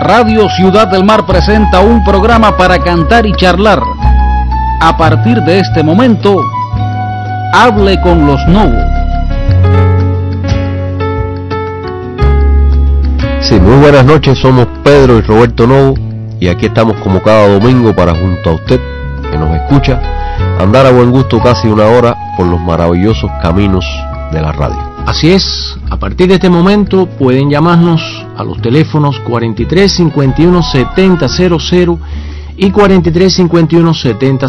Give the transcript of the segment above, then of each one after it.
Radio Ciudad del Mar presenta un programa para cantar y charlar. A partir de este momento, hable con los Novo. Sí, muy buenas noches, somos Pedro y Roberto Novo y aquí estamos como cada domingo para junto a usted que nos escucha andar a buen gusto casi una hora por los maravillosos caminos de la radio. Así es, a partir de este momento pueden llamarnos a los teléfonos 43 51 70 y 43 51 70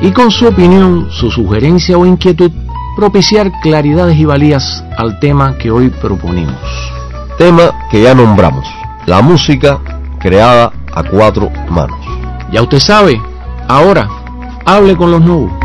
y con su opinión, su sugerencia o inquietud propiciar claridades y valías al tema que hoy proponemos. Tema que ya nombramos, la música creada a cuatro manos. Ya usted sabe, ahora hable con los nuevos.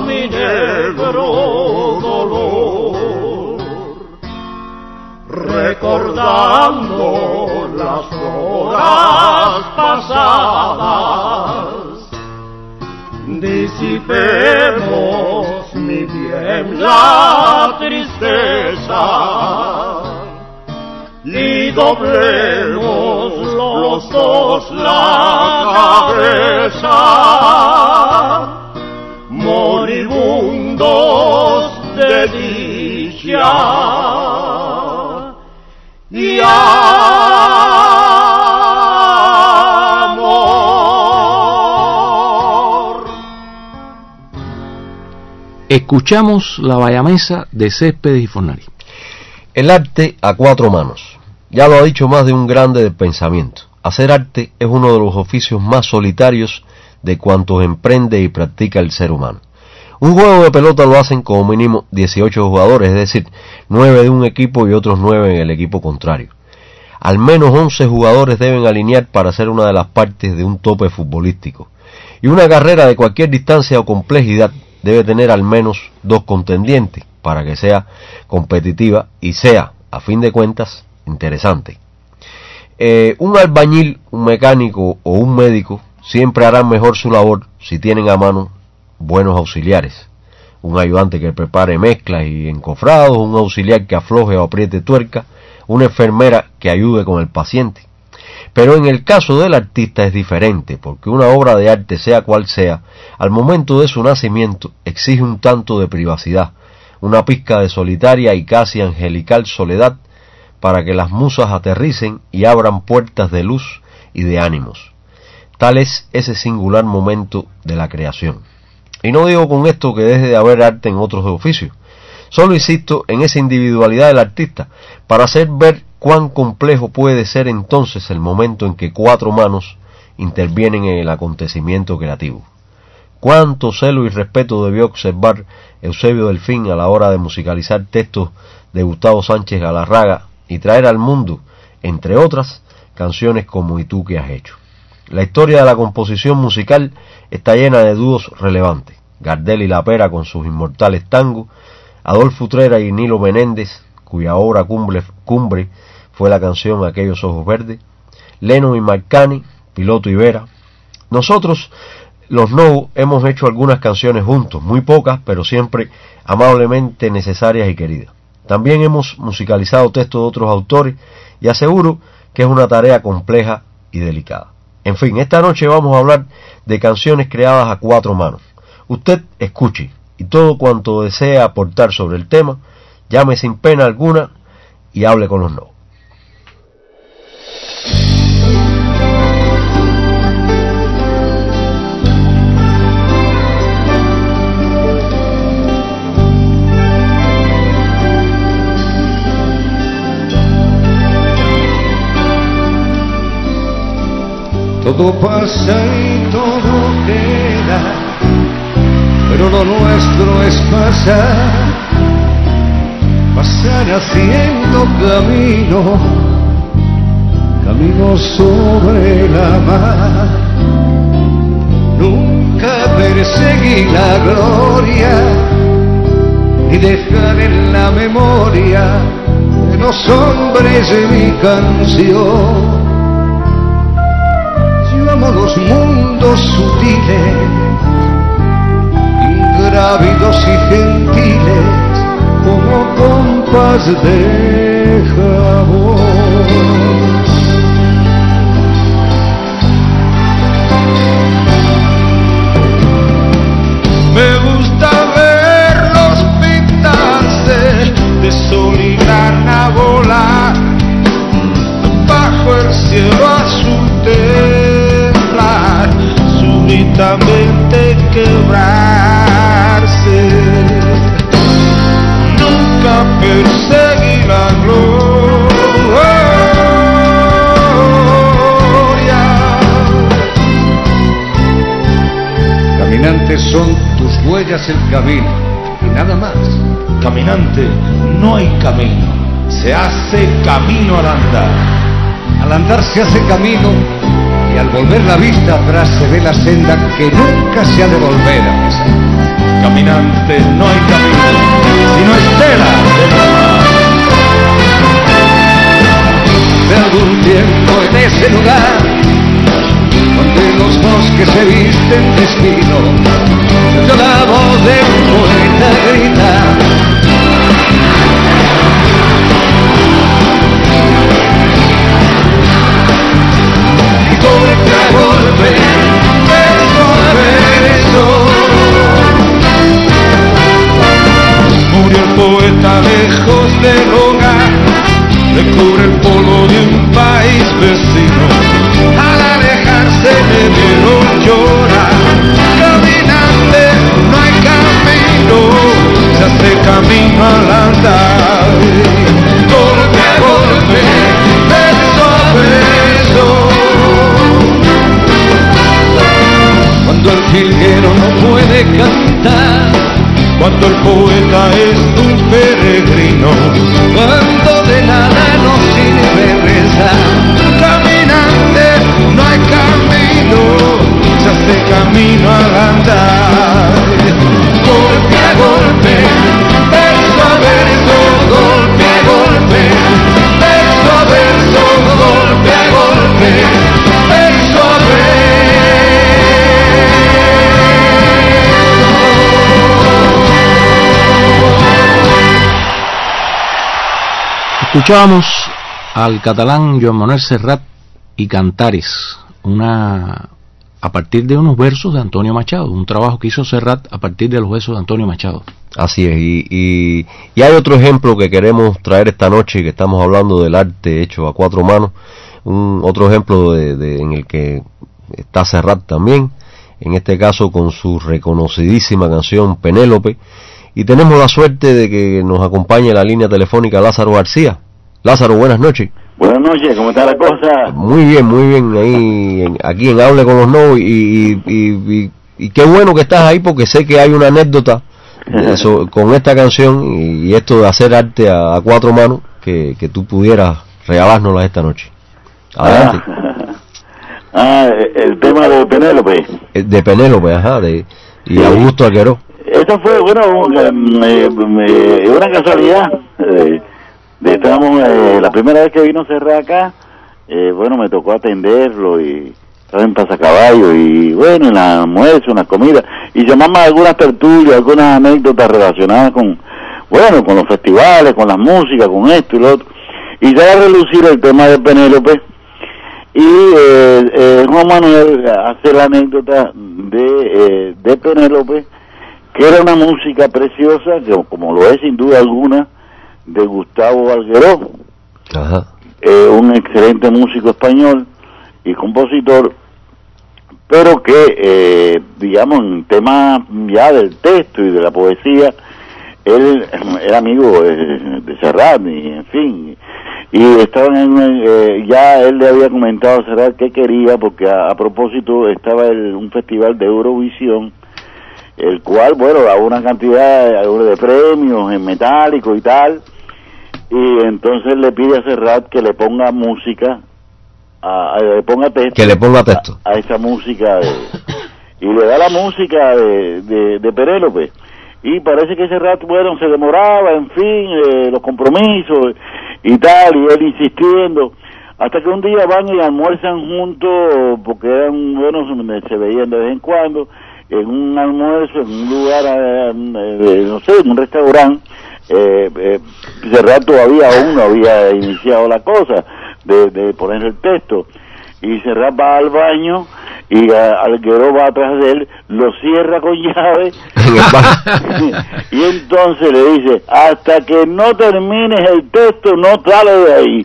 mi negro dolor, recordando las horas pasadas, disipemos mi bien la tristeza y doblemos los dos la cabeza. Escuchamos la bayamesa de Céspedes y Fornari. El arte a cuatro manos. Ya lo ha dicho más de un grande del pensamiento. Hacer arte es uno de los oficios más solitarios de cuantos emprende y practica el ser humano. Un juego de pelota lo hacen como mínimo 18 jugadores, es decir, 9 de un equipo y otros 9 en el equipo contrario. Al menos 11 jugadores deben alinear para ser una de las partes de un tope futbolístico. Y una carrera de cualquier distancia o complejidad debe tener al menos dos contendientes para que sea competitiva y sea, a fin de cuentas, interesante. Eh, un albañil, un mecánico o un médico siempre harán mejor su labor si tienen a mano buenos auxiliares. un ayudante que prepare mezclas y encofrados, un auxiliar que afloje o apriete tuerca, una enfermera que ayude con el paciente. Pero en el caso del artista es diferente, porque una obra de arte, sea cual sea, al momento de su nacimiento exige un tanto de privacidad, una pizca de solitaria y casi angelical soledad para que las musas aterricen y abran puertas de luz y de ánimos. Tal es ese singular momento de la creación. Y no digo con esto que deje de haber arte en otros oficios, solo insisto en esa individualidad del artista, para hacer ver cuán complejo puede ser entonces el momento en que cuatro manos intervienen en el acontecimiento creativo. Cuánto celo y respeto debió observar Eusebio Delfín a la hora de musicalizar textos de Gustavo Sánchez Galarraga y traer al mundo, entre otras, canciones como Y tú que has hecho. La historia de la composición musical está llena de dúos relevantes. Gardel y La Pera con sus inmortales tangos, Adolfo Utrera y Nilo Menéndez, cuya obra cumbre, fue la canción Aquellos Ojos Verdes, Leno y Marcani, Piloto y Vera. Nosotros, los No, hemos hecho algunas canciones juntos, muy pocas, pero siempre amablemente necesarias y queridas. También hemos musicalizado textos de otros autores y aseguro que es una tarea compleja y delicada. En fin, esta noche vamos a hablar de canciones creadas a cuatro manos. Usted escuche y todo cuanto desee aportar sobre el tema, llame sin pena alguna y hable con los no. Todo pasa y todo queda, pero lo nuestro es pasar, pasar haciendo camino, camino sobre la mar. Nunca perseguí la gloria, ni dejar en la memoria de los hombres de mi canción los mundos sutiles, ingrávidos y gentiles, como compas de jabón. Quebrarse. Nunca perseguí la gloria. Caminante son tus huellas el camino y nada más. Caminante, no hay camino, se hace camino al andar. Al andar se hace camino y al volver la vista atrás se ve la senda que nunca se ha de volver a pisar. Caminante, no hay camino, sino estela de. De algún tiempo en ese lugar, donde los bosques se visten de espino, yo la voz de un Escuchábamos al catalán Joan Manuel Serrat y Cantares, una a partir de unos versos de Antonio Machado, un trabajo que hizo Serrat a partir de los versos de Antonio Machado. Así es, y, y, hay otro ejemplo que queremos traer esta noche, que estamos hablando del arte hecho a cuatro manos, un otro ejemplo de, en el que está Serrat también, en este caso con su reconocidísima canción Penélope, y tenemos la suerte de que nos acompañe la línea telefónica Lázaro García. Lázaro, buenas noches. Buenas noches, ¿cómo está la cosa? Muy bien, muy bien, ahí, aquí en Hable con los No, y, y, y, qué bueno que estás ahí porque sé que hay una anécdota con esta canción y, esto de hacer arte a, cuatro manos que, que tú pudieras regalárnosla esta noche. Adelante. Ah, el tema de Penélope. Eh, de Penélope, ajá, de, y Augusto Aguero. Eso fue, bueno, una casualidad. Eh, estábamos, eh, la primera vez que vino Serra acá, eh, bueno, me tocó atenderlo y estaba en pasacaballo y bueno, en la almuerzo, en la comida, y llamamos algunas tertulias, algunas anécdotas relacionadas con, bueno, con los festivales, con la música, con esto y lo otro. Y ya a relucir el tema de Penélope, y eh, eh, Juan Manuel hace la anécdota de, eh, de Penélope, que era una música preciosa, que, como lo es sin duda alguna, de Gustavo Algueró, eh, un excelente músico español y compositor, pero que, eh, digamos, en temas ya del texto y de la poesía, él era amigo de Serrat y, en fin, y estaban en, eh, ya él le había comentado a Serrat que quería, porque a, propósito estaba el, un festival de Eurovisión, el cual, bueno, da una cantidad de premios en metálico y tal, y entonces le pide a Serrat que le ponga música, a, le ponga texto, que le ponga texto. a, esa música y le da la música de, de, de Penélope y parece que Serrat, bueno, se demoraba, en fin, eh, los compromisos y tal, y él insistiendo, hasta que un día van y almuerzan juntos, porque eran, bueno, se veían de vez en cuando, en un almuerzo, en un lugar, eh, eh, no sé, en un restaurante, eh, eh, Serrat todavía aún no había iniciado la cosa de, de poner el texto. Y Serrat va al baño y Alguero va atrás de él, lo cierra con llave. Y entonces le dice, hasta que no termines el texto no sale de ahí.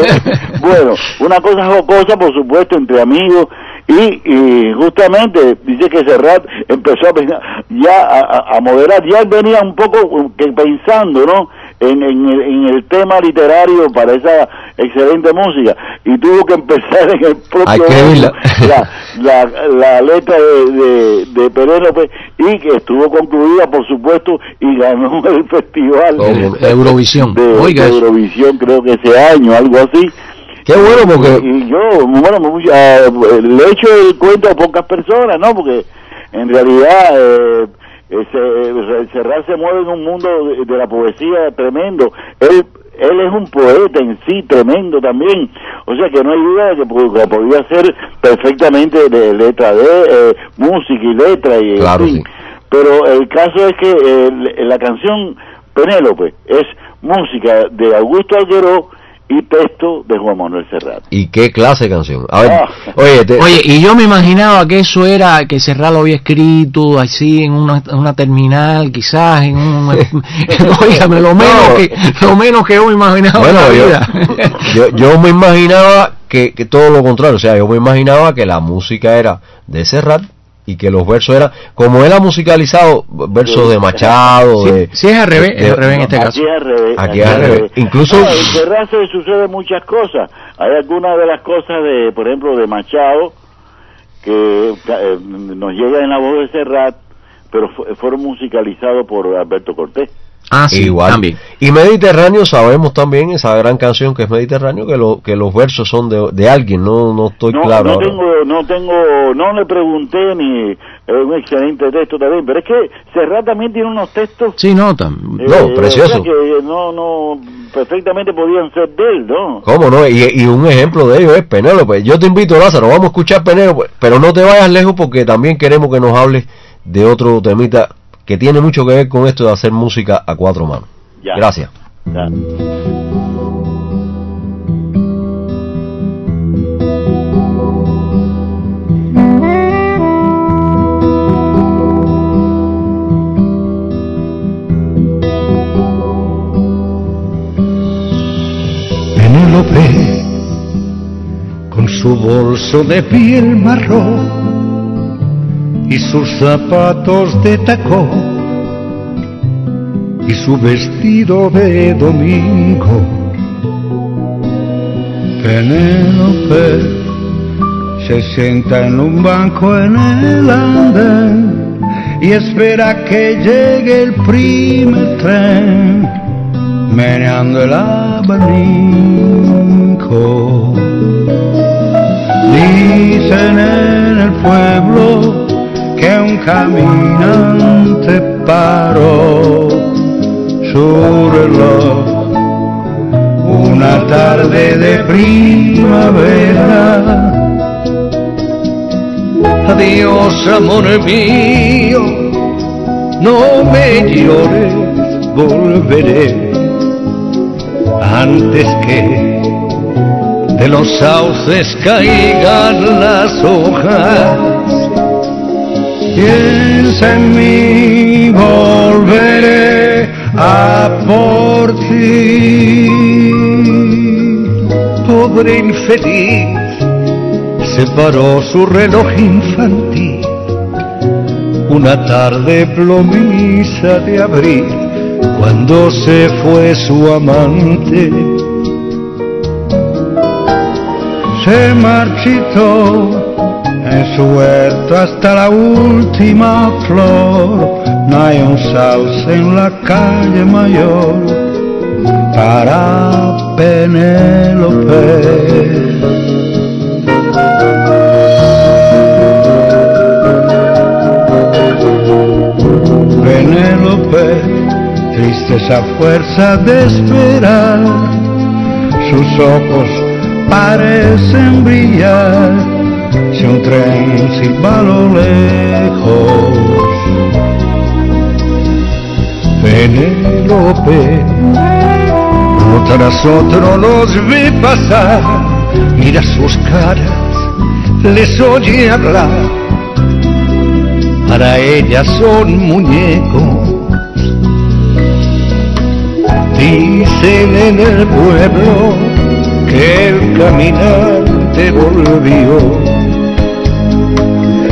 bueno, una cosa jocosa por supuesto entre amigos y, y justamente dice que Serrat empezó a pensar, ya a, a, moderar, ya venía un poco pensando, ¿no? En, en, el, en el tema literario para esa excelente música. Y tuvo que empezar en el propio la, la, la, letra de, de, de y que estuvo concluida por supuesto y ganó el festival de, Eurovisión. de, Eurovisión creo que ese año algo así Qué bueno porque... Y, yo, bueno, le he hecho el cuento a pocas personas, ¿no? Porque en realidad eh, ese, Serrat se mueve en un mundo de, la poesía tremendo. Él él es un poeta en sí tremendo también, o sea que no hay duda de que, podía ser perfectamente de letra de eh, música y letra y claro, pero el caso es que eh, la canción Penélope es música de Augusto Alguero y texto de Juan Manuel Serrat. ¿Y qué clase de canción? A ver, ah. oye, oye, y yo me imaginaba que eso era, que Serrat lo había escrito así en una, una terminal, quizás en un... Oígame, lo menos, que, lo menos que yo me imaginaba bueno, yo, yo, me imaginaba que, que todo lo contrario, o sea, yo me imaginaba que la música era de Serrat y que los versos eran, como él ha musicalizado versos de Machado, sí, de, sí es al revés, es al revés en este caso. Aquí es al revés. Aquí es al revés. Incluso... Ah, en Serrat se sucede muchas cosas. Hay algunas de las cosas de, por ejemplo, de Machado, que eh, nos llegan en la voz de Serrat, pero fueron musicalizados por Alberto Cortés. Ah, sí, Igual. también. Y Mediterráneo sabemos también esa gran canción que es Mediterráneo que lo, que los versos son de, de alguien, no no estoy claro. No tengo no tengo no le pregunté ni es un excelente texto también, pero es que Serrat también tiene unos textos Sí, no, también. Eh, no, precioso. que no no perfectamente podían ser de él, ¿no? ¿Cómo no? Y, y un ejemplo de ello es Penélope. Yo te invito, Lázaro, vamos a escuchar Penélope, pero no te vayas lejos porque también queremos que nos hables de otro temita que tiene mucho que ver con esto de hacer música a cuatro manos. Gracias. Ya. Penélope, con su bolso de piel marrón y sus zapatos de tacón y su vestido de domingo. Penélope se sienta en un banco en el andén y espera que llegue el primer tren, meneando el abanico. Dicen en el pueblo que un caminante paró su reloj una tarde de primavera. Adiós, amor mío, no me llores, volveré antes que de los sauces caigan las hojas piensa en mí, volveré a por ti. Pobre infeliz, separó su reloj infantil una tarde plomiza de abril, cuando se fue su amante. Se marchitó en su huerto hasta la última flor. No hay un sauce en la calle mayor para Penélope. Penélope, triste esa fuerza de esperar, sus ojos parecen brillar si un tren silba a lo lejos. Penélope, uno tras otro los ve pasar, mira sus caras, les oye hablar, para ella son muñecos. Dicen en el pueblo que el caminante volvió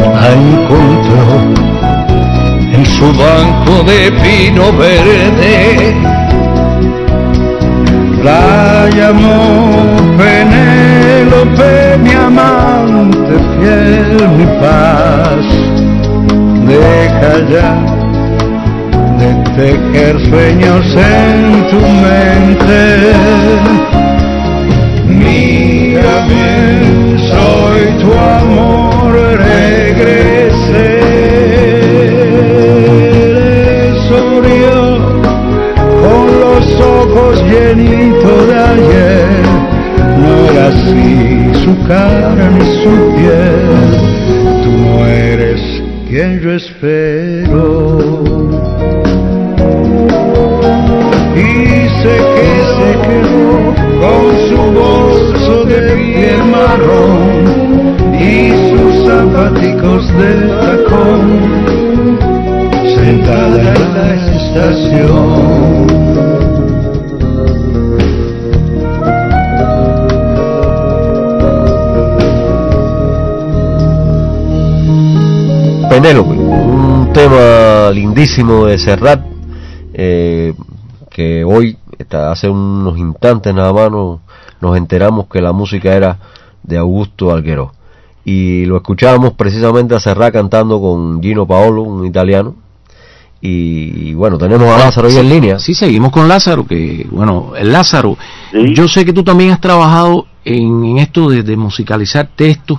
encontró en su banco de pino verde. La llamó Penélope, mi amante fiel, mi paz. Deja ya de tejer sueños en tu mente. Mírame, soy tu amor, regresé. Sonrió con los ojos llenitos de ayer. No era así su cara ni su piel. Tú no eres quien yo espero. Y se quedó, con su bolso de piel marrón Penélope, un tema lindísimo de Serrat, eh, que hoy, hace unos instantes nada más, nos, nos enteramos que la música era de Augusto Alguero. Y lo escuchábamos precisamente a Serrat cantando con Gino Paolo, un italiano. Y, bueno, tenemos a Lázaro ahí en línea. Sí, seguimos con Lázaro, que bueno, el Lázaro, Sí. yo sé que tú también has trabajado en, en esto de, de musicalizar textos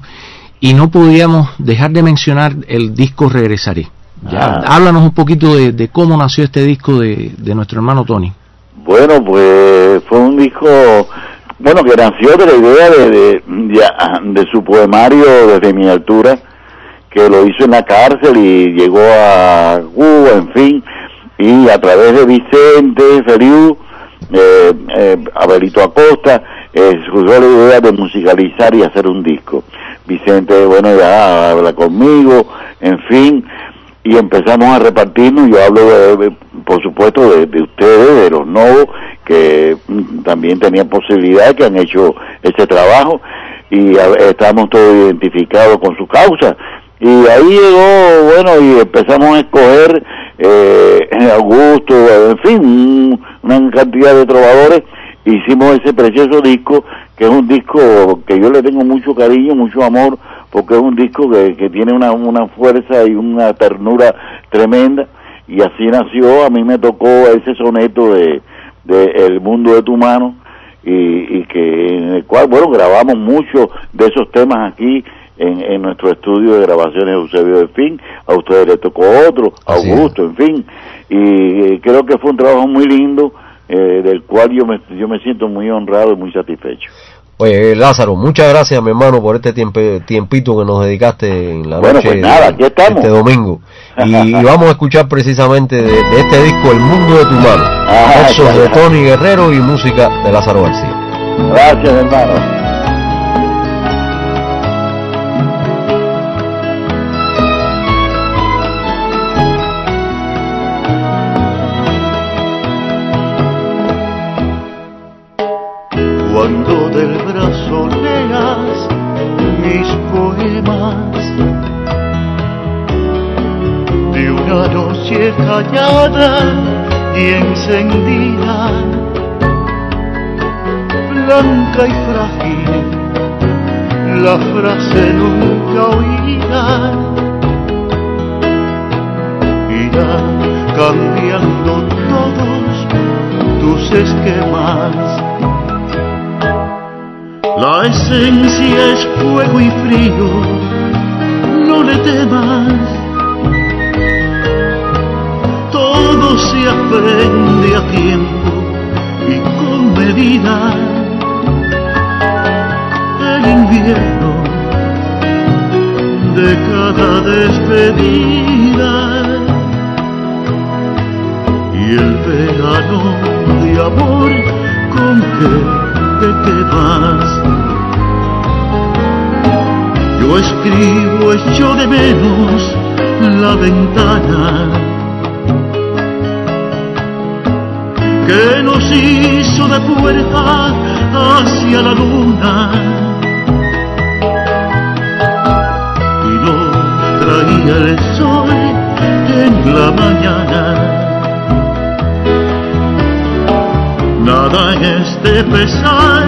y no podíamos dejar de mencionar el disco Regresaré. Ya, Ah. háblanos un poquito de, de cómo nació este disco de, de nuestro hermano Tony. Bueno, pues fue un disco, bueno, que nació de la idea de, de, de- de su poemario desde mi altura, que lo hizo en la cárcel y llegó a Cuba, en fin, y a través de Vicente Feliu, eh, eh, Abelito Acosta, eh, surgió la idea de musicalizar y hacer un disco. Vicente, bueno, ya habla conmigo, en fin, y empezamos a repartirnos. Yo hablo, de- de- por supuesto, de, de ustedes, de los nuevos, que mm, también tenían posibilidad, que han hecho ese trabajo. y estábamos todos identificados con su causa. Y ahí llegó, bueno, y empezamos a escoger eh, Augusto, en fin, un- una cantidad de trovadores, hicimos ese precioso disco, que es un disco que yo le tengo mucho cariño, mucho amor, porque es un disco que, que tiene una, una fuerza y una ternura tremenda, y así nació, a mí me tocó ese soneto de, de El mundo de tu mano, y, y que en el cual, bueno, grabamos muchos de esos temas aquí en, en nuestro estudio de grabaciones Eusebio de Fin, a ustedes les tocó otro, Así Augusto, en fin, y eh, creo que fue un trabajo muy lindo, eh, del cual yo me, yo me siento muy honrado y muy satisfecho. Oye, Lázaro, muchas gracias, mi hermano, por este tiempe- tiempito que nos dedicaste en la Bueno, noche pues nada, aquí estamos. este domingo. Y, y vamos a escuchar precisamente de, de este disco El Mundo de tu Mano. Ah, Versos de. Tony Guerrero y música de Lázaro García. Gracias, hermano. Noche callada y encendida, blanca y frágil, la frase nunca oída irá cambiando todos tus esquemas. La esencia es fuego y frío, no le temas. Aprende a tiempo y con medida. El invierno de cada despedida y el verano de amor con que te quedas. Yo escribo hecho de menos la ventana que nos hizo de puerta hacia la luna y nos traía el sol en la mañana. Nada en este pesar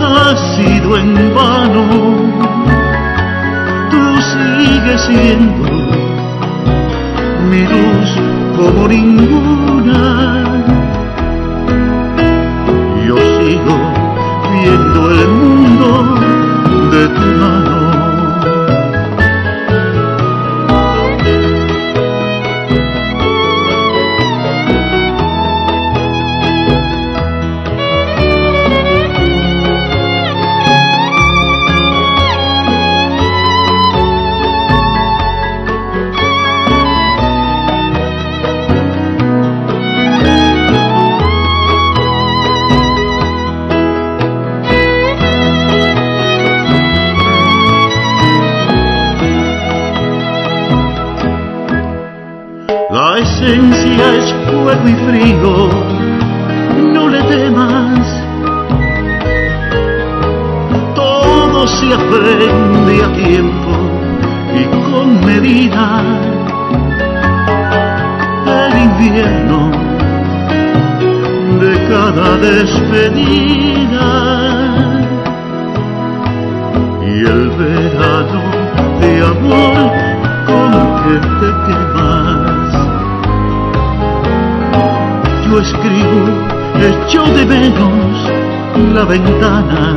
ha sido en vano. Tú sigues siendo mi luz como ninguna. La esencia es fuego y frío, no le temas. Todo se aprende a tiempo y con medida. El invierno de cada despedida Escribo hecho de menos la ventana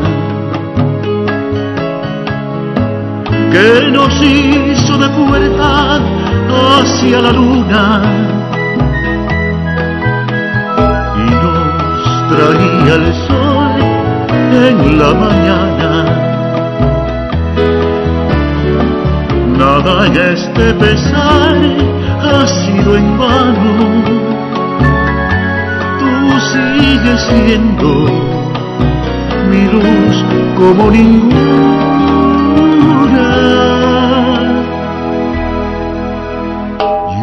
que nos hizo de puerta hacia la luna y nos traía el sol en la mañana. Nada en este pesar ha sido en vano sigue siendo mi luz como ninguna.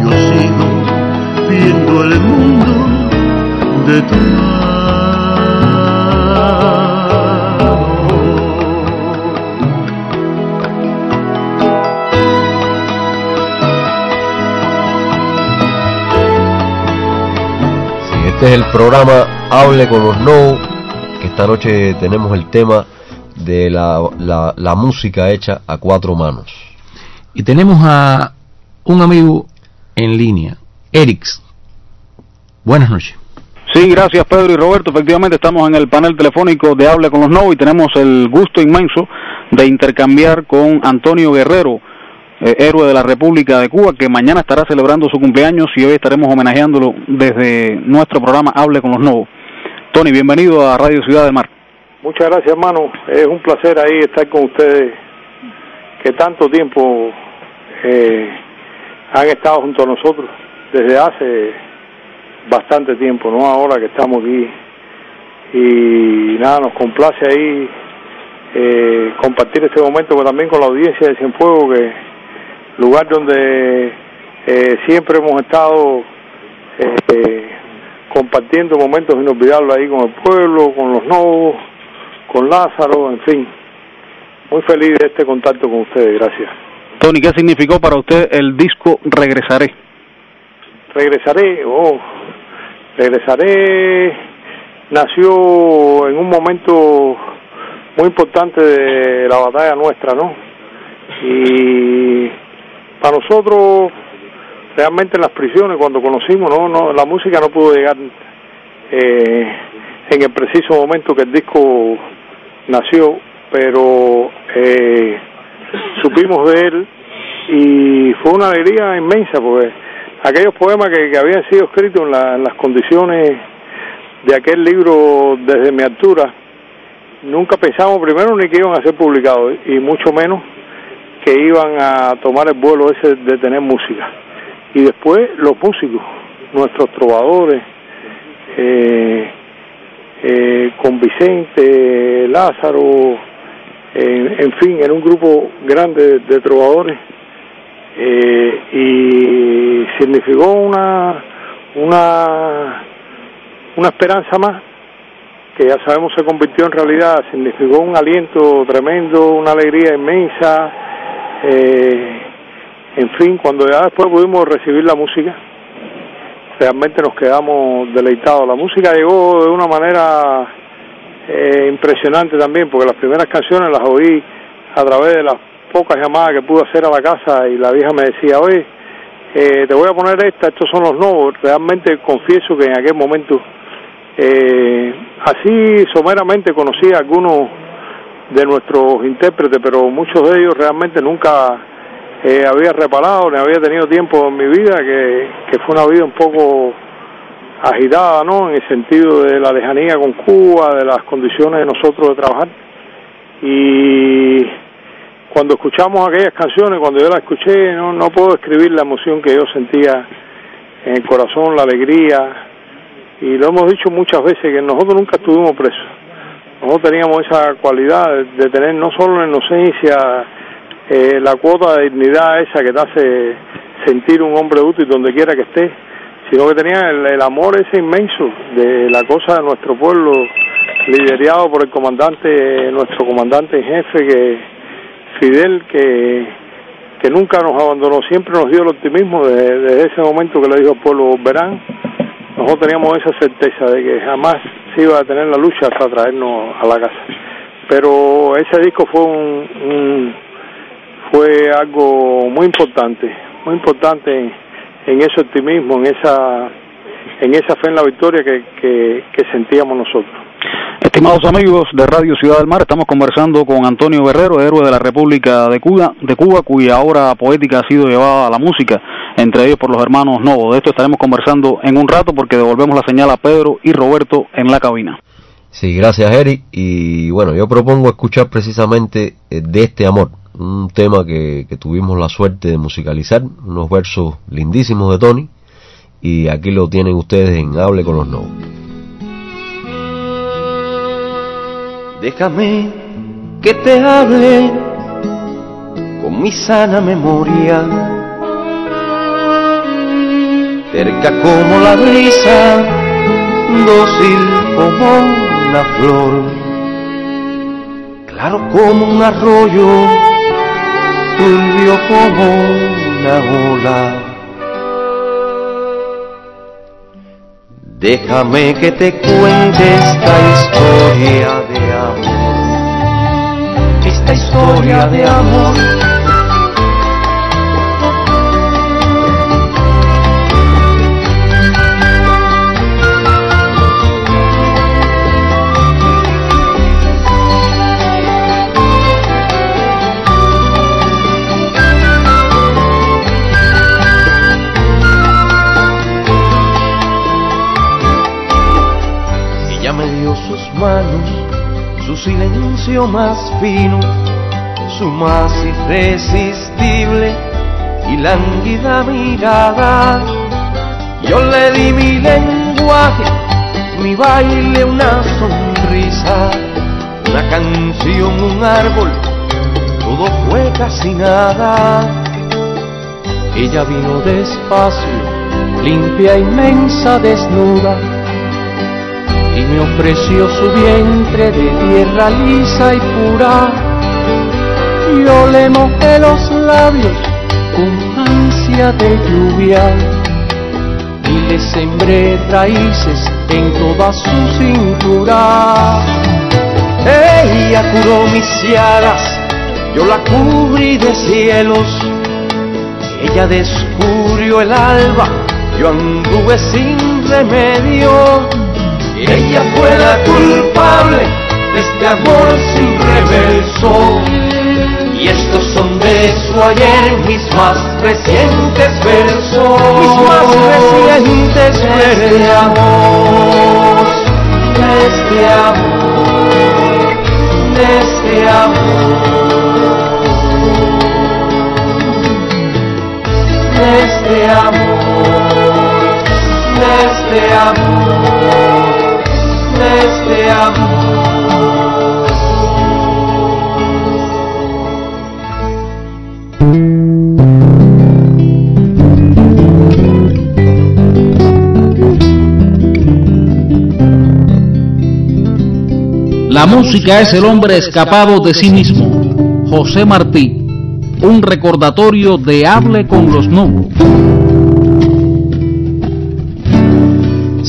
Yo sigo viendo el mundo de tu Este es el programa Hable con los No, que esta noche tenemos el tema de la, la, la música hecha a cuatro manos. Y tenemos a un amigo en línea, Erix. Buenas noches. Sí, gracias Pedro y Roberto. Efectivamente estamos en el panel telefónico de Hable con los No y tenemos el gusto inmenso de intercambiar con Antonio Guerrero, eh, héroe de la República de Cuba, que mañana estará celebrando su cumpleaños y hoy estaremos homenajeándolo desde nuestro programa Hable con los No. Tony, bienvenido a Radio Ciudad del Mar. Muchas gracias, hermano. Es un placer ahí estar con ustedes, que tanto tiempo eh, han estado junto a nosotros, desde hace bastante tiempo, no ahora que estamos aquí. Y nada, nos complace ahí eh, compartir este momento pero también con la audiencia de Cienfuegos, que lugar donde eh, siempre hemos estado compartiendo momentos inolvidables ahí con el pueblo, con los novos, con Lázaro, en fin. Muy feliz de este contacto con ustedes, gracias. Tony, ¿qué significó para usted el disco Regresaré? Regresaré, oh, regresaré, nació en un momento muy importante de la batalla nuestra, ¿no? Y para nosotros, realmente en las prisiones, cuando conocimos, no, no la música no pudo llegar eh, en el preciso momento que el disco nació, pero eh, supimos de él y fue una alegría inmensa porque aquellos poemas que, que habían sido escritos en, la, en las condiciones de aquel libro desde mi altura, nunca pensamos primero ni que iban a ser publicados y mucho menos que iban a tomar el vuelo ese de tener música. Y después los músicos, nuestros trovadores, eh, eh, con Vicente, Lázaro, en, fin, era un grupo grande de, de trovadores eh, y significó una, una, una esperanza más que ya sabemos se convirtió en realidad, significó un aliento tremendo, una alegría inmensa, eh, en fin, cuando ya después pudimos recibir la música, realmente nos quedamos deleitados. La música llegó de una manera eh, impresionante también, porque las primeras canciones las oí a través de las pocas llamadas que pude hacer a la casa y la vieja me decía, oye, eh, te voy a poner esta, estos son los nuevos. Realmente confieso que en aquel momento, eh, así someramente conocí a algunos de nuestros intérpretes, pero muchos de ellos realmente nunca eh, había reparado, ni había tenido tiempo en mi vida, que, que fue una vida un poco agitada, ¿no? En el sentido de la lejanía con Cuba, de las condiciones de nosotros de trabajar. Y cuando escuchamos aquellas canciones, cuando yo las escuché, no, no puedo describir la emoción que yo sentía en el corazón, la alegría. Y lo hemos dicho muchas veces que nosotros nunca estuvimos presos. Nosotros teníamos esa cualidad de tener no solo la inocencia, eh, la cuota de dignidad esa que te hace sentir un hombre útil donde quiera que esté, sino que tenía el, el amor ese inmenso de la cosa de nuestro pueblo, liderado por el comandante, nuestro comandante en jefe, que Fidel, que, que nunca nos abandonó, siempre nos dio el optimismo desde, desde ese momento que le dijo al pueblo, verán, nosotros teníamos esa certeza de que jamás se iba a tener la lucha hasta traernos a la casa. Pero ese disco fue un, un fue algo muy importante, muy importante en, en ese optimismo, en esa en esa fe en la victoria que, que, que sentíamos nosotros. Estimados amigos de Radio Ciudad del Mar, estamos conversando con Antonio Guerrero, héroe de la República de Cuba, de Cuba, cuya obra poética ha sido llevada a la música, entre ellos por los hermanos Novo. De esto estaremos conversando en un rato porque devolvemos la señal a Pedro y Roberto en la cabina. Sí, gracias Eric. Y bueno, yo propongo escuchar precisamente eh, de este amor, un tema que, que tuvimos la suerte de musicalizar, unos versos lindísimos de Tony. Y aquí lo tienen ustedes en Hable con los Novos. Déjame que te hable con mi sana memoria, cerca como la brisa, dócil como una flor, claro como un arroyo, turbio como una ola. Déjame que te cuente esta historia de amor. Esta historia de amor. Su silencio más fino, su más irresistible y lánguida mirada. Yo le di mi lenguaje, mi baile, una sonrisa, una canción, un árbol, todo fue casi nada. Ella vino despacio, limpia, inmensa, desnuda, y me ofreció su vientre de tierra lisa y pura. Yo le mojé los labios con ansia de lluvia y le sembré raíces en toda su cintura. Ella curó mis llagas, yo la cubrí de cielos. Ella descubrió el alba, yo anduve sin remedio. Ella fue la culpable de este amor sin reverso. Y estos son de su ayer mis más recientes versos. Mis más recientes. De amor, de este amor, de este amor. De este amor, de este amor este. La música es el hombre escapado de sí mismo. José Martí, un recordatorio de Hable con los Nubos.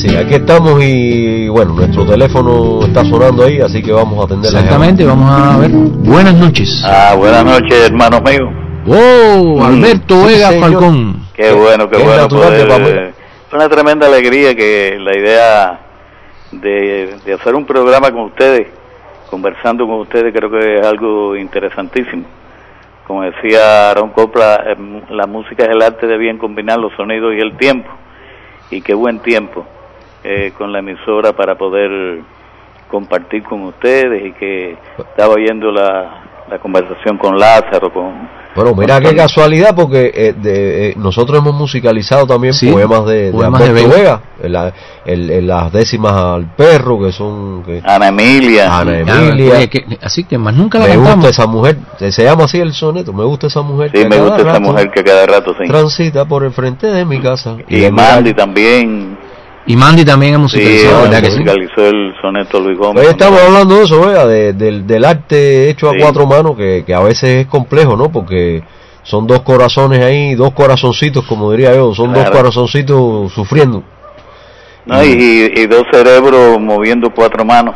Sí, aquí estamos y bueno, nuestro teléfono está sonando ahí, así que vamos a atender la Exactamente, vamos a ver. Buenas noches. Ah, buenas noches, hermanos míos. Oh, Alberto sí, Vega señor. Falcón. Qué bueno, qué Es bueno poder, eh, Es una tremenda alegría que la idea de, de hacer un programa con ustedes, conversando con ustedes, creo que es algo interesantísimo. Como decía Aaron Copla, eh, la música es el arte de bien combinar los sonidos y el tiempo. Y qué buen tiempo eh, con la emisora para poder compartir con ustedes y que estaba oyendo la, la conversación con Lázaro, con... Bueno, mira con qué Tony. casualidad porque eh, de- eh, nosotros hemos musicalizado también Sí, poemas de, de poemas de Alberto Vega. Vega, en, la- en- en las décimas al perro que son que, Ana Emilia. Ana Emilia. oye, que- así que más nunca la me gusta esa mujer, se llama así el soneto, me gusta esa mujer. Sí, que me gusta cada esa rato mujer que cada rato sí. transita por el frente de mi casa. Y de Mandy también. Y Mandy también ha Sí, musicalizado, ¿verdad que sí? musicalizó el soneto Luis Gómez. Hoy estamos hablando de eso, vea, de- del, del arte hecho a Sí. cuatro manos, que, que a veces es complejo, ¿no? Porque son dos corazones ahí, dos corazoncitos, como diría yo, son dos corazoncitos sufriendo. No, y, y- dos cerebros moviendo cuatro manos.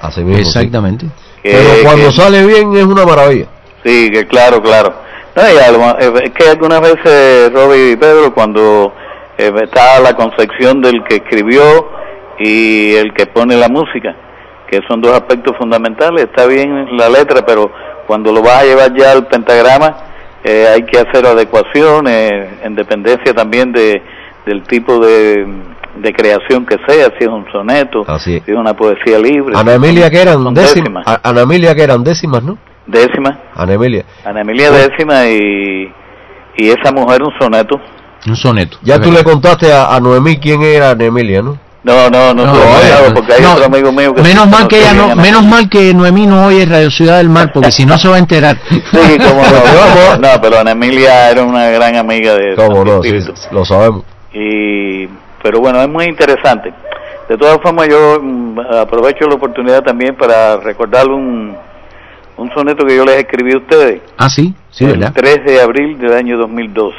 Así mismo. sí. Exactamente. Que, Pero cuando que- sale bien es una maravilla. Sí, que claro, claro. No, y algo- eh, es que algunas veces, Robbie y Pedro, cuando eh, está la concepción del que escribió y el que pone la música, que son dos aspectos fundamentales, está bien la letra, pero cuando lo vas a llevar ya al pentagrama, eh, hay que hacer adecuaciones en dependencia también de del tipo de, de creación que sea, si es un soneto, Así es. si es una poesía libre. Ana Emilia que eran décimas, décimas. Ana Emilia que eran décimas, ¿no? Décima. Ana Emilia. Ana Emilia décima y, y esa mujer un soneto. Un soneto. Ya tú le contaste a, a Noemí quién era Ana Emilia, ¿no? No, no, no, No, dado porque hay no, otro amigo mío que menos mal que ella no, menos mal que Noemí no oye Radio Ciudad del Mar, porque si no se va a enterar. Sí, cómo no, no, pero Ana Emilia era una gran amiga de Cómo Santo no, sí, lo sabemos. y pero bueno es muy interesante de todas formas yo mm, aprovecho la oportunidad también para recordar un un soneto que yo les escribí a ustedes Ah, sí, sí, el ¿verdad? 3 de abril del año 2012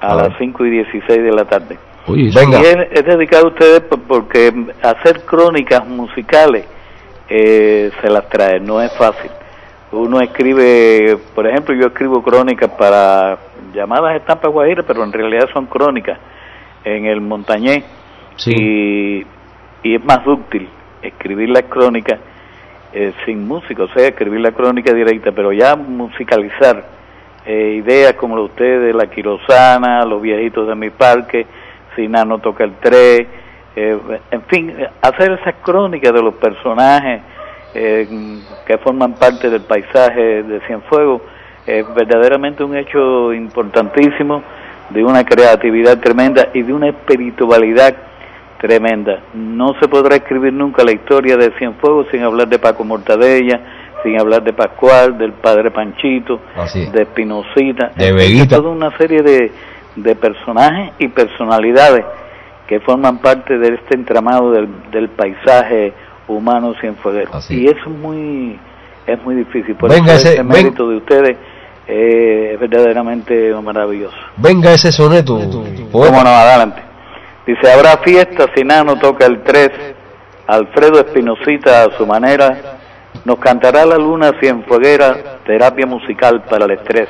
a A las ver. 5 y 16 de la tarde Oye, Y es, es dedicado a ustedes por- porque hacer crónicas musicales eh, se las trae, no es fácil. Uno escribe, por ejemplo, yo escribo crónicas para llamadas estampas guajiras, pero en realidad son crónicas en el montañés y, y es más útil escribir las crónicas eh, sin música, o sea, escribir la crónica directa, pero ya musicalizar eh, ideas como la de ustedes, la quirosana, los viejitos de mi parque, si Nano toca el 3, eh, en fin, eh, hacer esas crónicas de los personajes eh, que forman parte del paisaje de Cienfuegos es verdaderamente un hecho importantísimo de una creatividad tremenda y de una espiritualidad tremenda. No se podrá escribir nunca la historia de Cienfuegos sin hablar de Paco Mortadella, sin hablar de Pascual, del padre Panchito, es. de Espinosita, De Veguita. toda una serie de, de personajes y personalidades que forman parte de este entramado del, del paisaje humano cienfueguero. Y eso es muy, es muy difícil. Por Venga eso ese- este mérito de ustedes eh, es verdaderamente maravilloso. Venga ese soneto. ¿Cómo no? Adelante. Dice, habrá fiesta si Nano toca el 3, Alfredo Espinosita a su manera, nos cantará la luna cienfueguera, terapia musical para el estrés.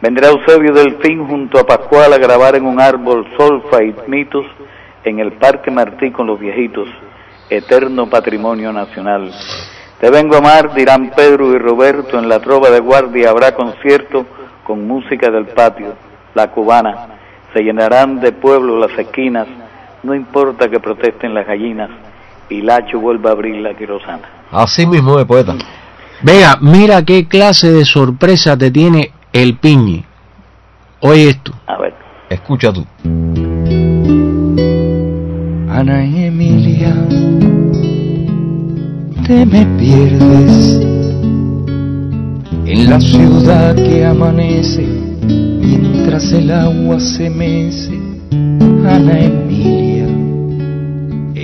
Vendrá Eusebio Delfín junto a Pascual a grabar en un árbol solfa y mitos en el Parque Martí con los viejitos, eterno patrimonio nacional. Te vengo a amar, dirán Pedro y Roberto, en la trova de guardia habrá concierto con música del patio, la cubana. Se llenarán de pueblo las esquinas, no importa que protesten las gallinas, y Lacho vuelva a abrir la quirosana. Así mismo es, poeta. Vega, mira qué clase de sorpresa te tiene el piñe. Oye esto. A ver. Escucha tú. Ana Emilia, te me pierdes en la ciudad que amanece mientras el agua se mece. Ana Emilia,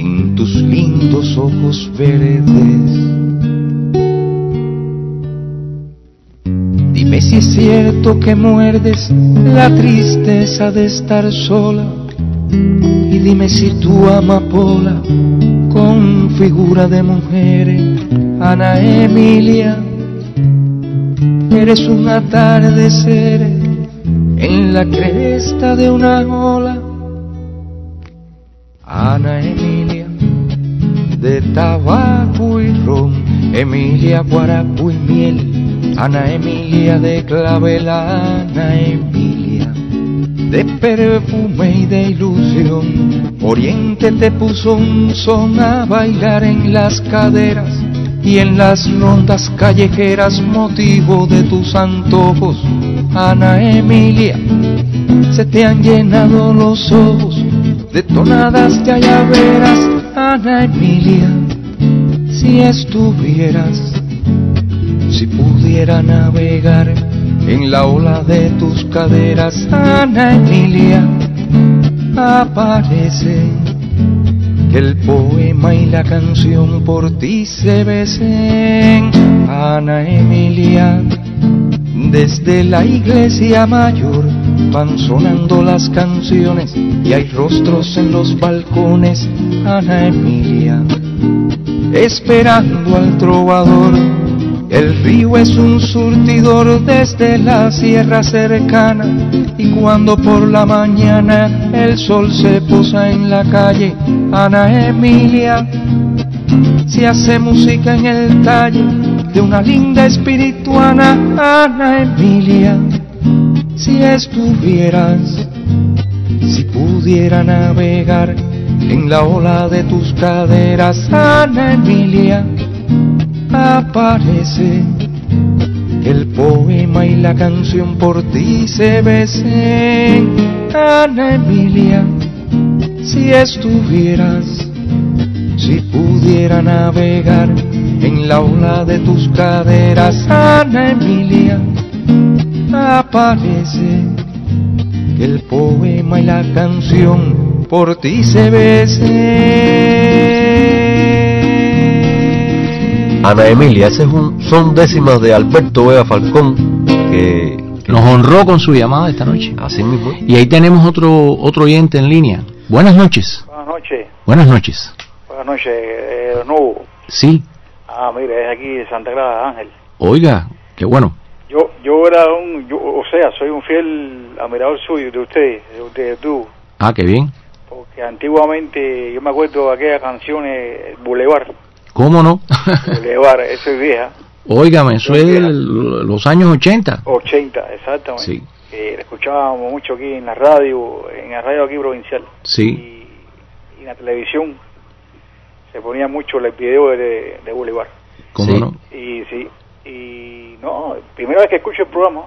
en tus lindos ojos verdes. Dime si es cierto que muerdes la tristeza de estar sola y dime si tu amapola con figura de mujer, Ana Emilia, eres un atardecer en la cresta de una ola. Ana Emilia, de tabaco y ron, Emilia, guarapo y miel, Ana Emilia de clavel, Ana Emilia de perfume y de ilusión. Oriente te puso un son a bailar en las caderas y en las rondas callejeras motivo de tus antojos. Ana Emilia, se te han llenado los ojos de tonadas de ayaveras. Ana Emilia, si estuvieras, si pudiera navegar en la ola de tus caderas, Ana Emilia, aparece que el poema y la canción por ti se besen. Ana Emilia, desde la iglesia mayor van sonando las canciones y hay rostros en los balcones. Ana Emilia, esperando al trovador. El río es un surtidor desde la sierra cercana y cuando por la mañana el sol se posa en la calle, Ana Emilia se hace música en el talle de una linda espirituana, Ana Emilia, si estuvieras, si pudiera navegar en la ola de tus caderas, Ana Emilia aparece el poema y la canción por ti se besen. Ana Emilia, si estuvieras, si pudiera navegar en la ola de tus caderas, Ana Emilia, aparece que el poema y la canción por ti se besen. Ana Emilia, ese es un, son décimas de Alberto Vega Falcón, que Nos honró con su llamada esta noche. así mismo. Y ahí tenemos otro otro oyente en línea. Buenas noches. Buenas noches. Buenas noches. Buenas noches, eh, nuevo. Sí. Ah, mire, es aquí de Santa Clara, Ángel. Oiga, qué bueno. Yo yo era un, yo, o sea, soy un fiel admirador suyo, de usted, de, de tú, Ah, qué bien. porque antiguamente yo me acuerdo de aquellas canciones, Boulevard, ¿Cómo no? Boulevard, eso es vieja, Óigame, eso es el- los años 80. 80, exactamente. Sí. Que la escuchábamos mucho aquí en la radio, en la radio aquí provincial. Sí. Y en la televisión se ponía mucho el video de, de Boulevard. ¿Cómo no? Y sí, y no, primera vez que escucho el programa,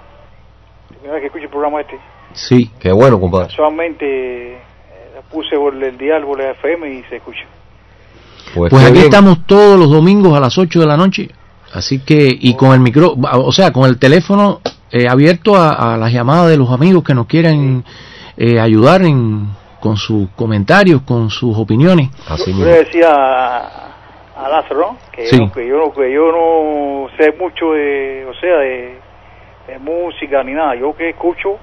primera vez que escucho el programa este, Sí. Qué bueno, compadre. casualmente eh, puse por el dial, por la FM y se escucha. Pues, Pues aquí bien. estamos todos los domingos a las 8 de la noche. Así que, y con el micro, o sea, con el teléfono eh, abierto a, a las llamadas de los amigos que nos quieran eh, ayudar en, con sus comentarios, con sus opiniones. Así Yo le decía a, a Lázaro ¿no? que, Sí. yo, que, yo, no- que yo no sé mucho de, o sea, de, de música ni nada. Yo que escucho,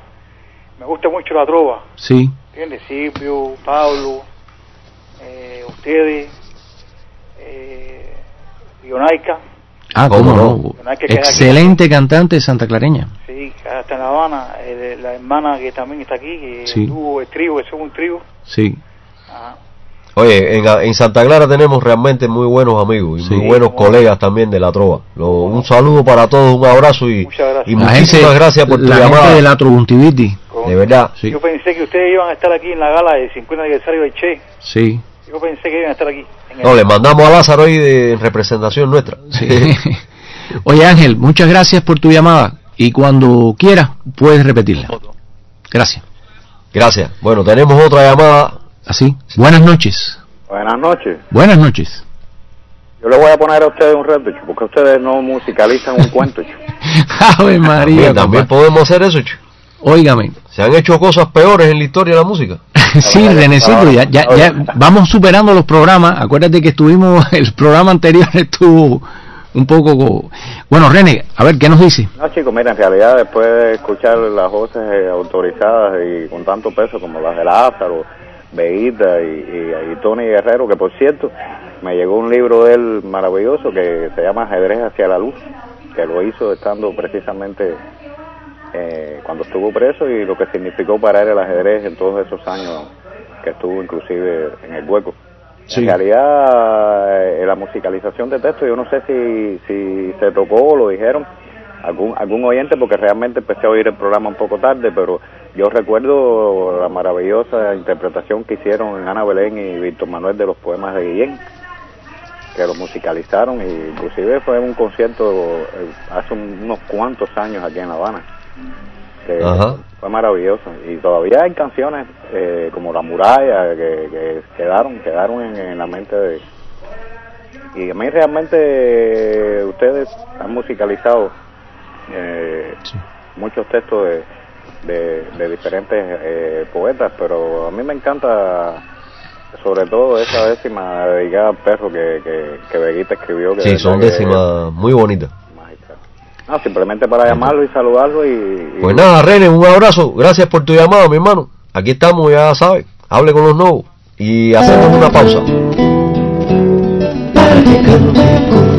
me gusta mucho la trova, Sí. ¿entiendes? Silvio, Pablo, eh, ustedes, eh, Dionaica, Ah, ¿Cómo no? queda aquí. Excelente cantante de Santa Clareña. sí, que hasta en La Habana, eh, la hermana que también está aquí, que Sí. tuvo el trío, que son un trío. Sí. Ajá. Oye, en, en Santa Clara tenemos realmente muy buenos amigos y Sí. muy buenos colegas también de la trova. Lo- un saludo para todos, un abrazo y, y La muchísimas gente- gracias por tu la llamada. gente de la Trobuntiviti. De verdad. Yo pensé que ustedes iban a estar aquí en la gala del 50 aniversario de Che. Sí. Yo pensé que iban a estar aquí. en el- No, le mandamos a Lázaro hoy de en representación nuestra. Oye Ángel, muchas gracias por tu llamada y cuando quieras puedes repetirla. Gracias. Gracias. Bueno, tenemos otra llamada. Así. Buenas noches. Buenas noches. Buenas noches. Yo le voy a poner a ustedes un reto, chico, porque ustedes no musicalizan un cuento. Ave María. También, podemos hacer eso, chico. Óigame. Se han hecho cosas peores en la historia de la música. Sí, Renecito, ya, ya, ya vamos superando los programas. Acuérdate que estuvimos, el programa anterior estuvo un poco... co- Bueno, René, a ver, ¿qué nos dice? No, chicos, mira, en realidad después de escuchar las voces autorizadas y con tanto peso como las de Lázaro, Y, y- y Tony Guerrero, que por cierto, me llegó un libro de él maravilloso que se llama Ajedrez hacia la luz, que lo hizo estando precisamente eh, cuando estuvo preso y lo que significó para él el ajedrez en todos esos años que estuvo inclusive en el hueco. Sí. En realidad, eh, la musicalización de texto, yo no sé si, si se tocó o lo dijeron algún, algún oyente, porque realmente empecé a oír el programa un poco tarde, pero yo recuerdo la maravillosa interpretación que hicieron Ana Belén y Víctor Manuel de los poemas de Guillén, que lo musicalizaron, y inclusive fue un concierto eh, hace un- unos cuantos años aquí en La Habana. que Ajá. fue maravilloso y todavía hay canciones eh, como La Muralla que, que quedaron quedaron en, en la mente de y a mí realmente eh, ustedes han musicalizado eh, muchos textos de, de, de diferentes eh, poetas pero a mí me encanta sobre todo esa décima dedicada al perro que, que, que Veguita escribió que Sí, son décimas muy bonitas. no, simplemente para llamarlo y saludarlo y, y- Pues nada, René, un abrazo. Gracias por tu llamada, mi hermano. Aquí estamos, ya sabes. Hable con los nuevos. Y hacemos una pausa.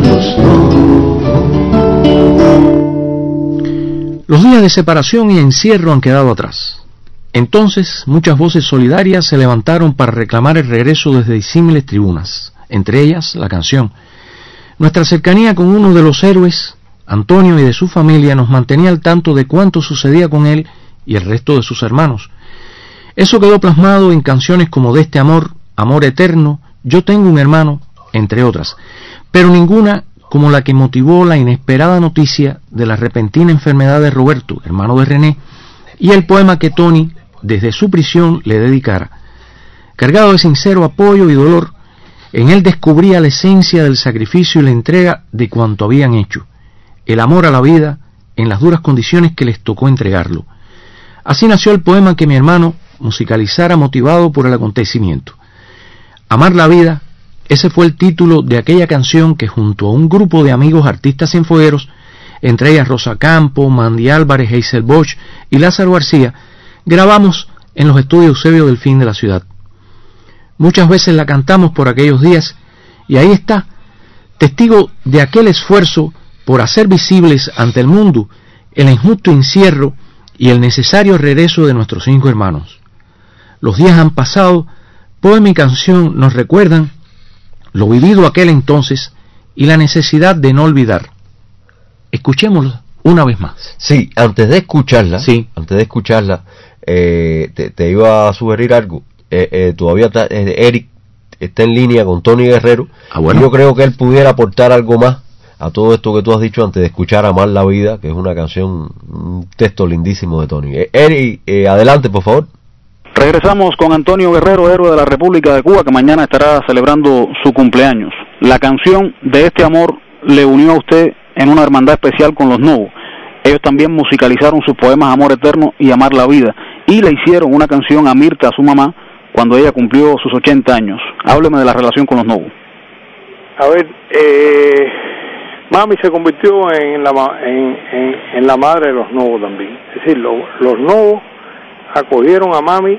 Los días de separación y encierro han quedado atrás. Entonces, muchas voces solidarias se levantaron para reclamar el regreso desde disímiles tribunas, entre ellas la canción. Nuestra cercanía con uno de los héroes, Antonio y de su familia, nos mantenía al tanto de cuánto sucedía con él y el resto de sus hermanos. Eso quedó plasmado en canciones como De este amor, Amor eterno, Yo tengo un hermano, entre otras, pero ninguna como la que motivó la inesperada noticia de la repentina enfermedad de Roberto, hermano de René, y el poema que Tony, desde su prisión, le dedicara. Cargado de sincero apoyo y dolor, en él descubría la esencia del sacrificio y la entrega de cuanto habían hecho, el amor a la vida en las duras condiciones que les tocó entregarlo. Así nació el poema que mi hermano musicalizara motivado por el acontecimiento. Amar la vida, ese fue el título de aquella canción que junto a un grupo de amigos artistas cienfuegueros, entre ellas Rosa Campo, Mandy Álvarez, Hazel Bosch y Lázaro García, grabamos en los estudios Eusebio del Fin de la ciudad. Muchas veces la cantamos por aquellos días y ahí está, testigo de aquel esfuerzo por hacer visibles ante el mundo el injusto encierro y el necesario regreso de nuestros cinco hermanos. Los días han pasado, poema y canción nos recuerdan lo vivido aquel entonces y la necesidad de no olvidar. Escuchémoslo una vez más. Sí, antes de escucharla, Sí. antes de escucharla, eh, te, te iba a sugerir algo. Eh, eh, todavía está, eh, Eric está en línea con Tony Guerrero. Ah, bueno. Y yo creo que él pudiera aportar algo más a todo esto que tú has dicho antes de escuchar Amar la Vida, que es una canción, un texto lindísimo de Tony. Eric, adelante, por favor. Regresamos con Antonio Guerrero, héroe de la República de Cuba, que mañana estará celebrando su cumpleaños. La canción de este amor le unió a usted en una hermandad especial con los Novos. Ellos también musicalizaron sus poemas Amor Eterno y Amar la Vida y le hicieron una canción a Mirta, a su mamá, cuando ella cumplió sus 80 años. Hábleme de la relación con los Novos. A ver, eh, Mami se convirtió en la, en, en, la madre de los novos también. Es decir, lo- los novos acogieron a Mami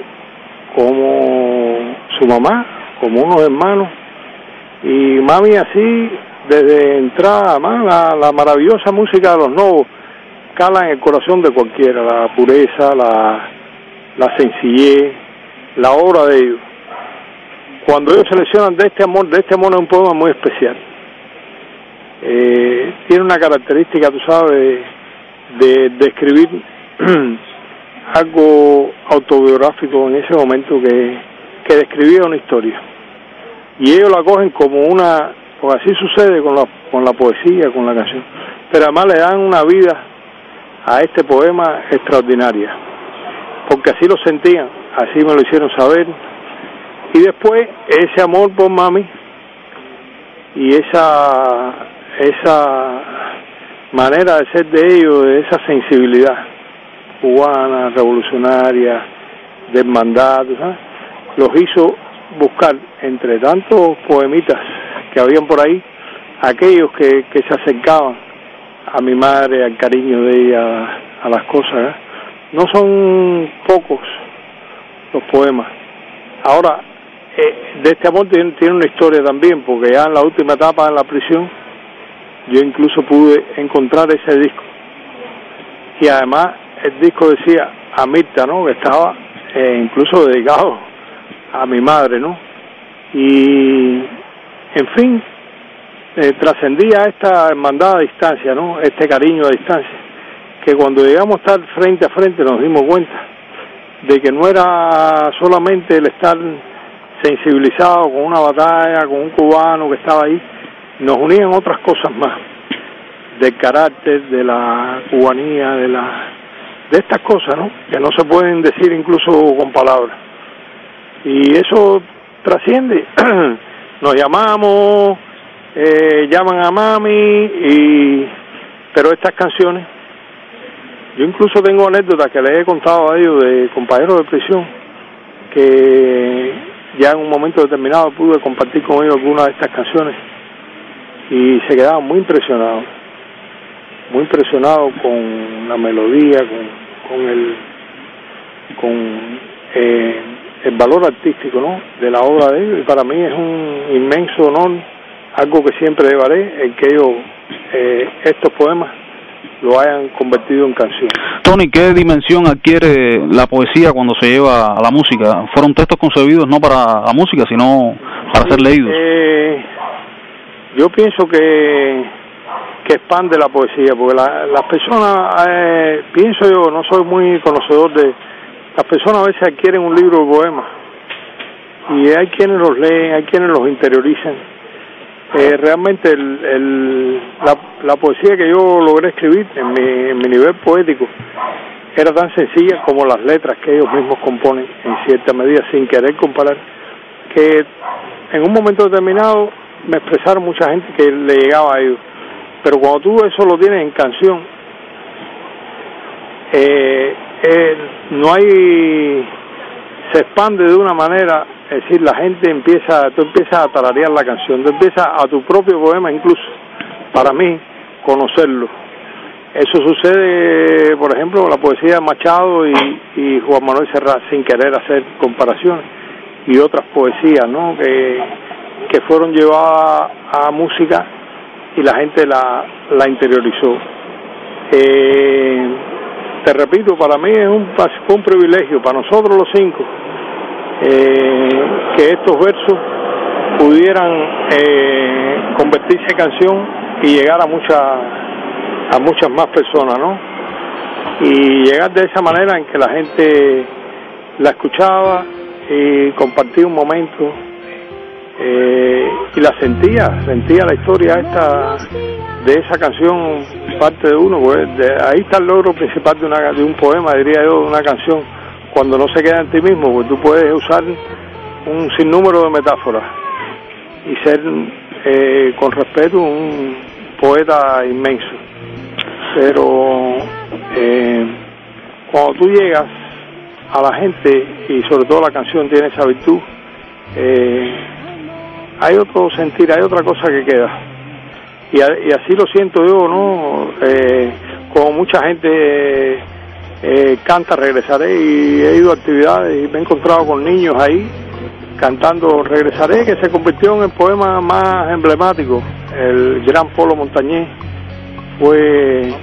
como su mamá, como unos hermanos, y Mami así, desde entrada, además, la, la maravillosa música de los novos cala en el corazón de cualquiera, la pureza, la, la sencillez, la obra de ellos. Cuando ellos seleccionan de este amor, de este amor es un poema muy especial. Eh, tiene una característica, tú sabes, de, de escribir algo autobiográfico en ese momento que, que describía una historia. Y ellos la cogen como una, pues así sucede con la, con la poesía, con la canción, pero además le dan una vida a este poema extraordinaria, porque así lo sentían, así me lo hicieron saber, y después ese amor por mami y esa esa manera de ser de ellos, de esa sensibilidad cubana, revolucionaria, de hermandad, ¿tú ¿sabes? los hizo buscar entre tantos poemitas que habían por ahí, aquellos que, que se acercaban a mi madre, al cariño de ella, a las cosas. ¿eh? No son pocos los poemas. Ahora, eh, de este amor tiene, tiene una historia también, porque ya en la última etapa en la prisión, yo incluso pude encontrar ese disco. Y además, el disco decía a Mirta, ¿no? Que estaba eh, incluso dedicado a mi madre, ¿no? Y, en fin, eh, trascendía esta hermandad a distancia, ¿no? Este cariño a distancia, que cuando llegamos a estar frente a frente nos dimos cuenta de que no era solamente el estar sensibilizado con una batalla, con un cubano que estaba ahí, nos unían otras cosas más, del carácter, de la cubanía, de la de estas cosas, ¿no? Que no se pueden decir incluso con palabras. Y eso trasciende. Nos llamamos, eh, llaman a mami, y pero estas canciones, yo incluso tengo anécdotas que les he contado a ellos de compañeros de prisión, que ya en un momento determinado pude compartir con ellos algunas de estas canciones y se quedaban muy impresionados, muy impresionados con la melodía, con, con el con eh, el valor artístico ¿no? de la obra de ellos y para mí es un inmenso honor, algo que siempre llevaré, el que ellos eh, estos poemas lo hayan convertido en canción. Tony, ¿qué dimensión adquiere la poesía cuando se lleva a la música? Fueron textos concebidos no para la música, sino para ser leídos. Eh, yo pienso que que expande la poesía, porque la- las personas, eh, pienso yo, no soy muy conocedor de, las personas a veces adquieren un libro de poemas y hay quienes los leen, hay quienes los interiorizan. Eh, realmente el- la, la poesía que yo logré escribir en mi, en mi nivel poético era tan sencilla como las letras que ellos mismos componen en cierta medida sin querer comparar que en un momento determinado me expresaron mucha gente que le llegaba a ellos pero cuando tú eso lo tienes en canción eh, eh, no hay se expande de una manera es decir la gente empieza tú empiezas a tararear la canción tú empiezas a tu propio poema incluso para mí conocerlo eso sucede por ejemplo con la poesía de Machado y, Juan Manuel Serrat sin querer hacer comparaciones y otras poesías, ¿no? Que, que fueron llevadas a música y la gente la, la interiorizó. Eh, te repito, para mí es un, un privilegio, para nosotros los cinco, eh, que estos versos pudieran eh, convertirse en canción y llegar a muchas a muchas más personas, ¿no? Y llegar de esa manera en que la gente la escuchaba y compartía un momento eh, y la sentía, sentía la historia esta de esa canción parte de uno, pues de, ahí está el logro principal de, una, de un poema, diría yo, de una canción, cuando no se queda en ti mismo, pues tú puedes usar un sinnúmero de metáforas y ser eh, con respeto un poeta inmenso. Pero eh, cuando tú llegas a la gente y sobre todo la canción tiene esa virtud, eh, hay otro sentir, hay otra cosa que queda. Y, así lo siento yo, ¿no? Eh, como mucha gente eh, canta, regresaré y he ido a actividades y me he encontrado con niños ahí cantando Regresaré, que se convirtió en el poema más emblemático. El gran Polo Montañés fue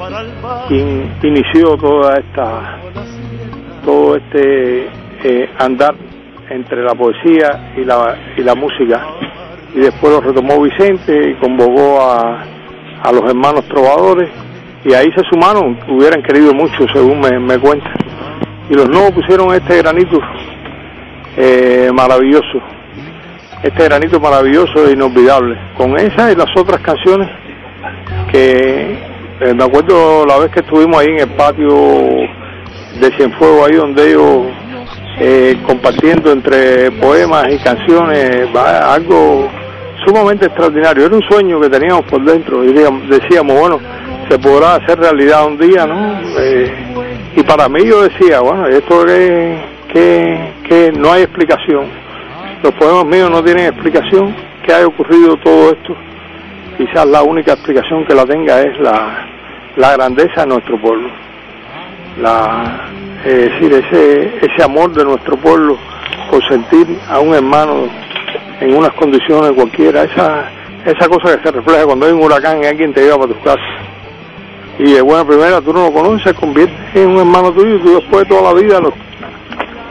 quien inició toda esta, todo este eh, andar entre la poesía y la, y la música. Y después lo retomó Vicente y convocó a, a los hermanos trovadores y ahí se sumaron, hubieran querido mucho según me, me cuentan. Y los nuevos pusieron este granito eh, maravilloso, este granito maravilloso e inolvidable, con esa y las otras canciones que eh, me acuerdo la vez que estuvimos ahí en el patio de Cienfuegos, ahí donde ellos eh, compartiendo entre poemas y canciones, algo sumamente extraordinario. Era un sueño que teníamos por dentro. Diríamos, decíamos, bueno, se podrá hacer realidad un día, ¿no? Eh, y para mí yo decía, bueno, esto que, que, que no hay explicación. Los poemas míos no tienen explicación. ¿Qué ha ocurrido todo esto? Quizás la única explicación que la tenga es la, la grandeza de nuestro pueblo. La, es decir, ese, ese amor de nuestro pueblo por sentir a un hermano en unas condiciones cualquiera, esa, esa cosa que se refleja cuando hay un huracán y alguien te lleva para tus casas. Y de buena primera tú no lo conoces, convierte en un hermano tuyo y tú después de toda la vida lo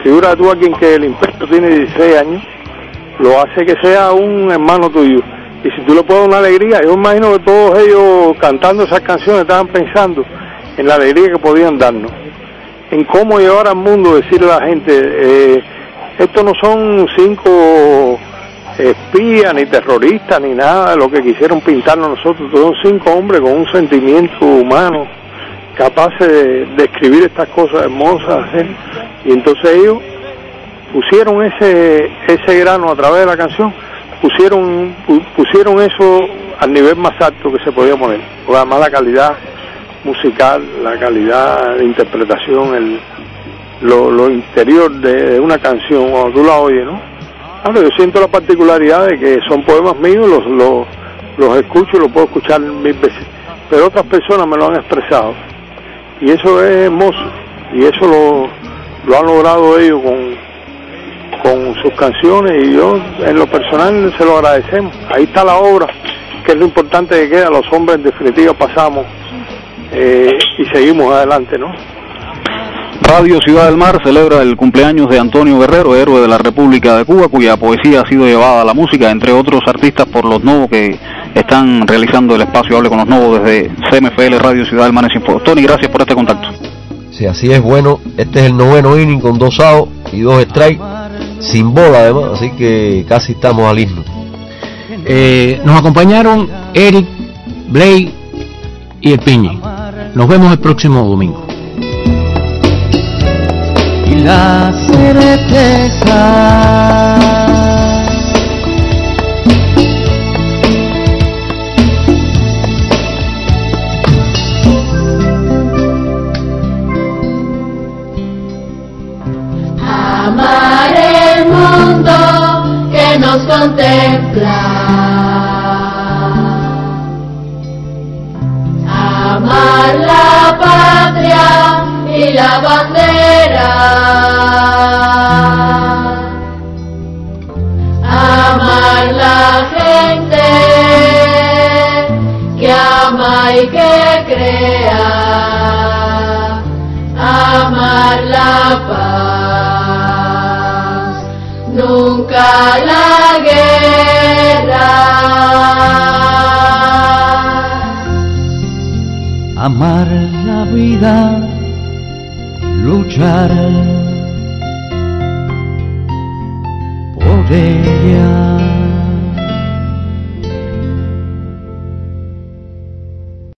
figura tú a quien que el impuesto tiene 16 años, lo hace que sea un hermano tuyo. Y si tú le puedes dar una alegría, yo imagino que todos ellos cantando esas canciones estaban pensando en la alegría que podían darnos, en cómo llevar al mundo, decirle a la gente, eh, estos no son cinco espías, ni terroristas, ni nada de lo que quisieron pintarnos nosotros. Son cinco hombres con un sentimiento humano, capaces de, de escribir estas cosas hermosas. Y entonces ellos pusieron ese, ese grano a través de la canción, pusieron, pusieron eso al nivel más alto que se podía poner. Además la calidad musical, la calidad de interpretación, el, lo, lo interior de, una canción, cuando tú la oyes, ¿no? Claro, yo siento la particularidad de que son poemas míos, los, los, los escucho, los puedo escuchar mil veces, pero otras personas me lo han expresado. Y eso es hermoso, y eso lo, lo han logrado ellos con, con sus canciones, y yo en lo personal se lo agradecemos. Ahí está la obra, que es lo importante que queda, los hombres en definitiva pasamos eh, y seguimos adelante, ¿no? Radio Ciudad del Mar celebra el cumpleaños de Antonio Guerrero, héroe de la República de Cuba, cuya poesía ha sido llevada a la música, entre otros artistas por los nuevos que están realizando el espacio Hable con los Nuevos desde CMFL Radio Ciudad del Mar en Sinfo. Tony, gracias por este contacto. Sí, así es, bueno, este es el noveno inning con dos outs y dos strikes, sin bola además, así que casi estamos al himno. Eh, nos acompañaron Eric, Blake y el Piñi. Nos vemos el próximo domingo. y la certeza Amar el mundo que nos contempla. y la bandera. Amar la gente que ama y que crea. Amar la paz, nunca la guerra. Amar la vida luchar por ella.